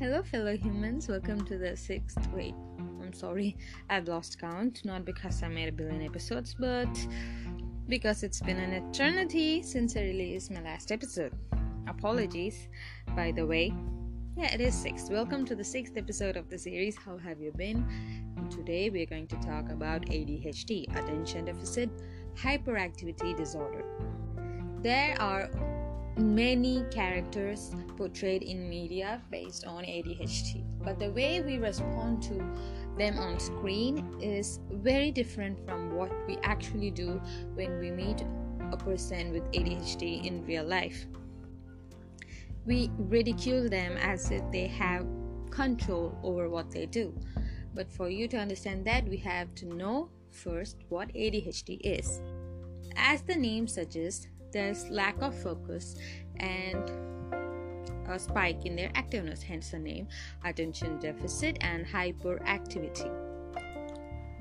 Hello, fellow humans. Welcome to the sixth. Wait, I'm sorry, I've lost count. Not because I made a billion episodes, but because it's been an eternity since I released my last episode. Apologies, by the way. Yeah, it is sixth. Welcome to the sixth episode of the series. How have you been? Today we're going to talk about ADHD, Attention Deficit Hyperactivity Disorder. There are many characters portrayed in media based on ADHD, but the way we respond to them on screen is very different from what we actually do when we meet a person with ADHD in real life. We ridicule them as if they have control over what they do. But for you to understand that, we have to know first what ADHD is. As the name suggests, there's lack of focus and a spike in their activeness, hence the name attention deficit and hyperactivity.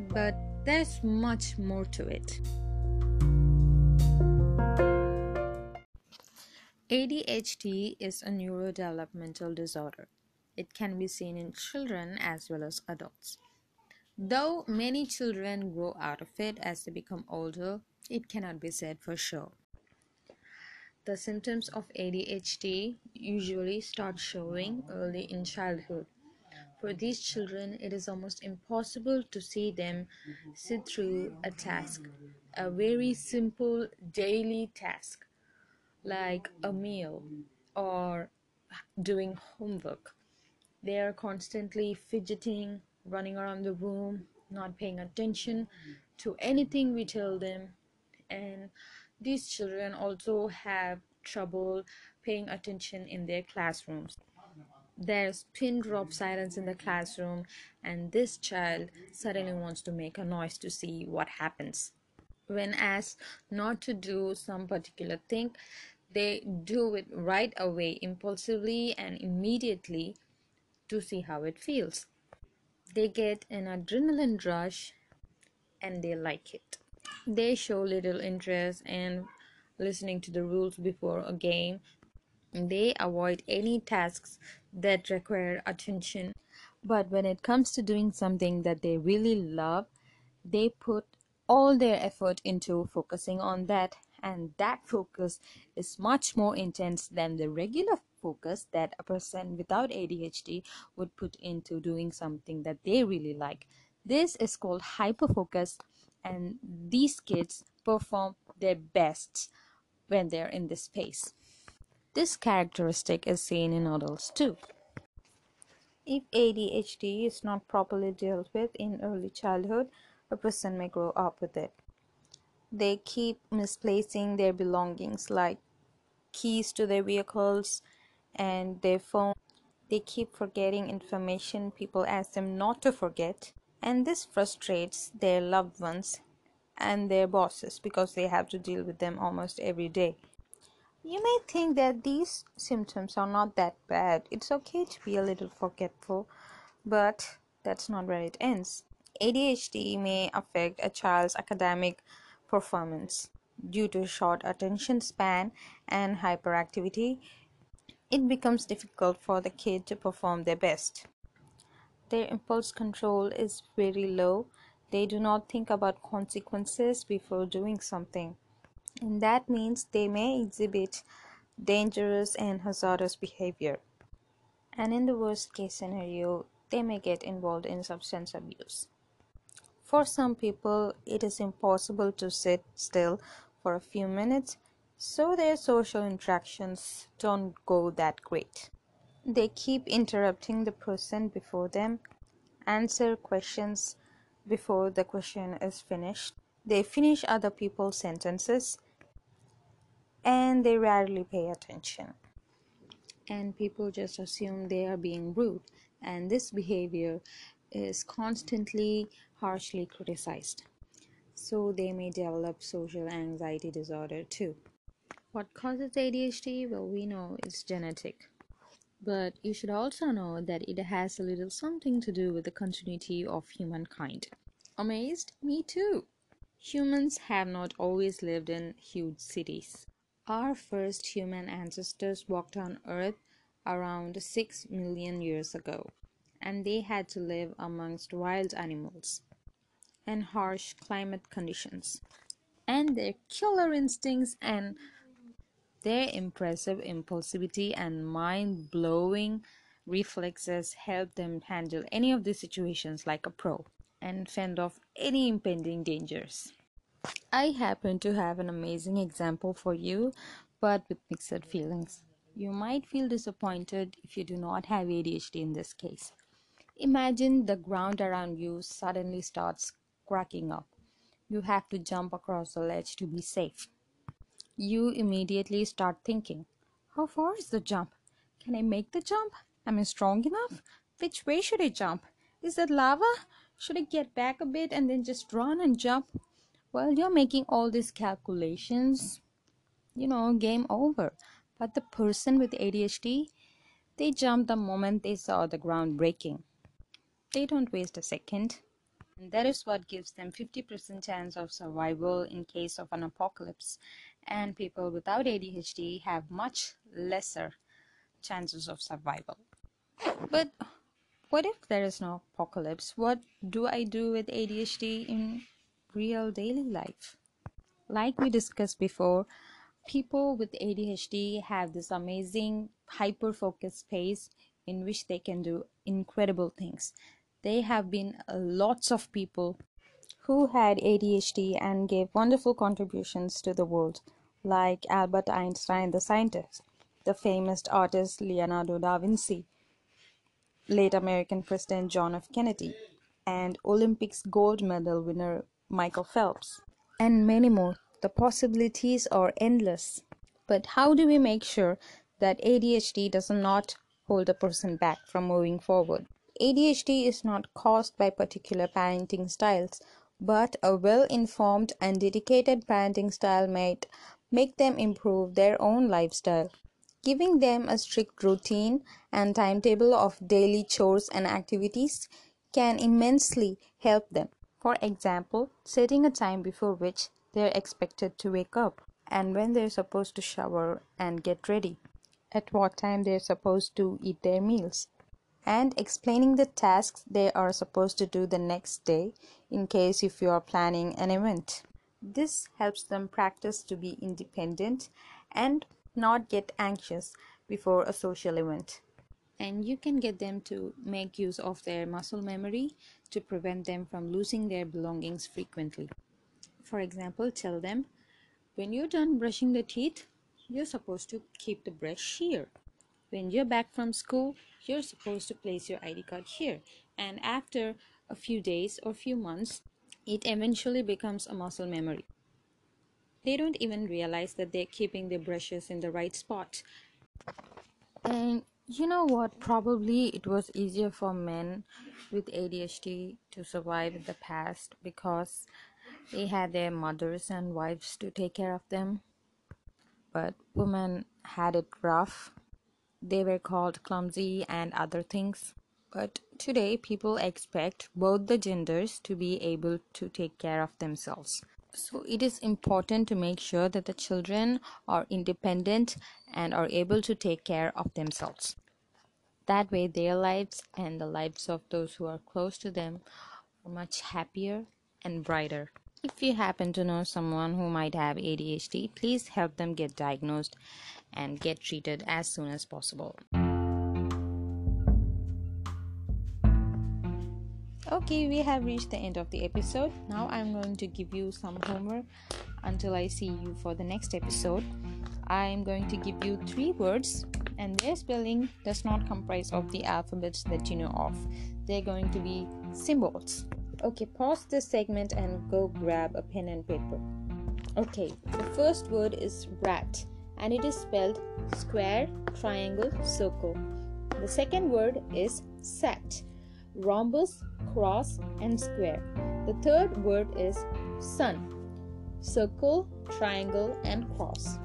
But there's much more to it. ADHD is a neurodevelopmental disorder. It can be seen in children as well as adults. Though many children grow out of it as they become older, it cannot be said for sure. The symptoms of ADHD usually start showing early in childhood. For these children, it is almost impossible to see them sit through a task, a very simple daily task like a meal or doing homework. They are constantly fidgeting, running around the room, not paying attention to anything we tell them, and these children also have trouble paying attention in their classrooms. There's pin drop silence in the classroom, and this child suddenly wants to make a noise to see what happens. When asked not to do some particular thing, they do it right away, impulsively and immediately to see how it feels. They get an adrenaline rush and they like it. They show little interest in listening to the rules before a game. They avoid any tasks that require attention. But when it comes to doing something that they really love, they put all their effort into focusing on that and that focus is much more intense than the regular focus that a person without ADHD would put into doing something that they really like. This is called hyperfocus, and these kids perform their best when they're in this space. This characteristic is seen in adults too. If ADHD is not properly dealt with in early childhood, a person may grow up with it. They keep misplacing their belongings like keys to their vehicles and their phone. They keep forgetting information people ask them not to forget, and this frustrates their loved ones and their bosses because they have to deal with them almost every day. You may think that these symptoms are not that bad. It's okay to be a little forgetful, but that's not where it ends. ADHD may affect a child's academic performance. Due to short attention span and hyperactivity, it becomes difficult for the kid to perform their best. Their impulse control is very low. They do not think about consequences before doing something. And that means they may exhibit dangerous and hazardous behavior. And in the worst case scenario, they may get involved in substance abuse. For some people, it is impossible to sit still for a few minutes, so their social interactions don't go that great. They keep interrupting the person before them, answer questions before the question is finished. They finish other people's sentences, and they rarely pay attention. And people just assume they are being rude, and this behavior is constantly harshly criticized. So they may develop social anxiety disorder too. What causes ADHD? Well, we know it's genetic. But you should also know that it has a little something to do with the continuity of humankind. Amazed? Me too. Humans have not always lived in huge cities. Our first human ancestors walked on Earth around 6 million years ago, and they had to live amongst wild animals and harsh climate conditions. And their killer instincts and their impressive impulsivity and mind blowing reflexes help them handle any of these situations like a pro and fend off any impending dangers. I happen to have an amazing example for you, but with mixed feelings. You might feel disappointed if you do not have ADHD in this case. Imagine the ground around you suddenly starts cracking up. You have to jump across the ledge to be safe. You immediately start thinking, How far is the jump? Can I make the jump? Am I strong enough? Which way should I jump? Is that lava? Should I get back a bit and then just run and jump? While you're making all these calculations, you know, game over. But the person with ADHD, they jump the moment they saw the ground breaking. They don't waste a second. And that is what gives them 50% chance of survival in case of an apocalypse. And people without ADHD have much lesser chances of survival. But what if there is no apocalypse? What do I do with ADHD in real daily life. Like we discussed before, people with ADHD have this amazing hyper focused space in which they can do incredible things. There have been lots of people who had ADHD and gave wonderful contributions to the world, like Albert Einstein, the scientist, the famous artist Leonardo da Vinci, late American President John F. Kennedy, and Olympics gold medal winner Michael Phelps, and many more. The possibilities are endless. But how do we make sure that ADHD does not hold a person back from moving forward? ADHD is not caused by particular parenting styles, but a well informed and dedicated parenting style might make them improve their own lifestyle. Giving them a strict routine and timetable of daily chores and activities can immensely help them. For example, setting a time before which they are expected to wake up and when they're supposed to shower and get ready, at what time they're supposed to eat their meals, and explaining the tasks they are supposed to do the next day in case if you are planning an event. This helps them practice to be independent and not get anxious before a social event and you can get them to make use of their muscle memory to prevent them from losing their belongings frequently. For example, tell them when you're done brushing the teeth, you're supposed to keep the brush here. When you're back from school, you're supposed to place your ID card here. And after a few days or few months, it eventually becomes a muscle memory. They don't even realize that they're keeping their brushes in the right spot. And you know what? Probably it was easier for men with ADHD to survive in the past because they had their mothers and wives to take care of them. But women had it rough. They were called clumsy and other things. But today, people expect both the genders to be able to take care of themselves. So, it is important to make sure that the children are independent and are able to take care of themselves. That way, their lives and the lives of those who are close to them are much happier and brighter. If you happen to know someone who might have ADHD, please help them get diagnosed and get treated as soon as possible. Okay, we have reached the end of the episode. Now I'm going to give you some homework until I see you for the next episode. I'm going to give you three words and their spelling does not comprise of the alphabets that you know of. They're going to be symbols. Okay, pause this segment and go grab a pen and paper. Okay, the first word is rat and it is spelled square, triangle, circle. The second word is set, rhombus, cross, and square. The third word is sun, circle, triangle, and cross.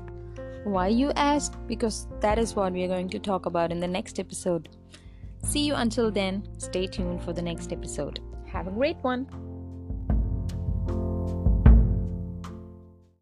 Why you ask? Because that is what we are going to talk about in the next episode. See you until then. Stay tuned for the next episode. Have a great one.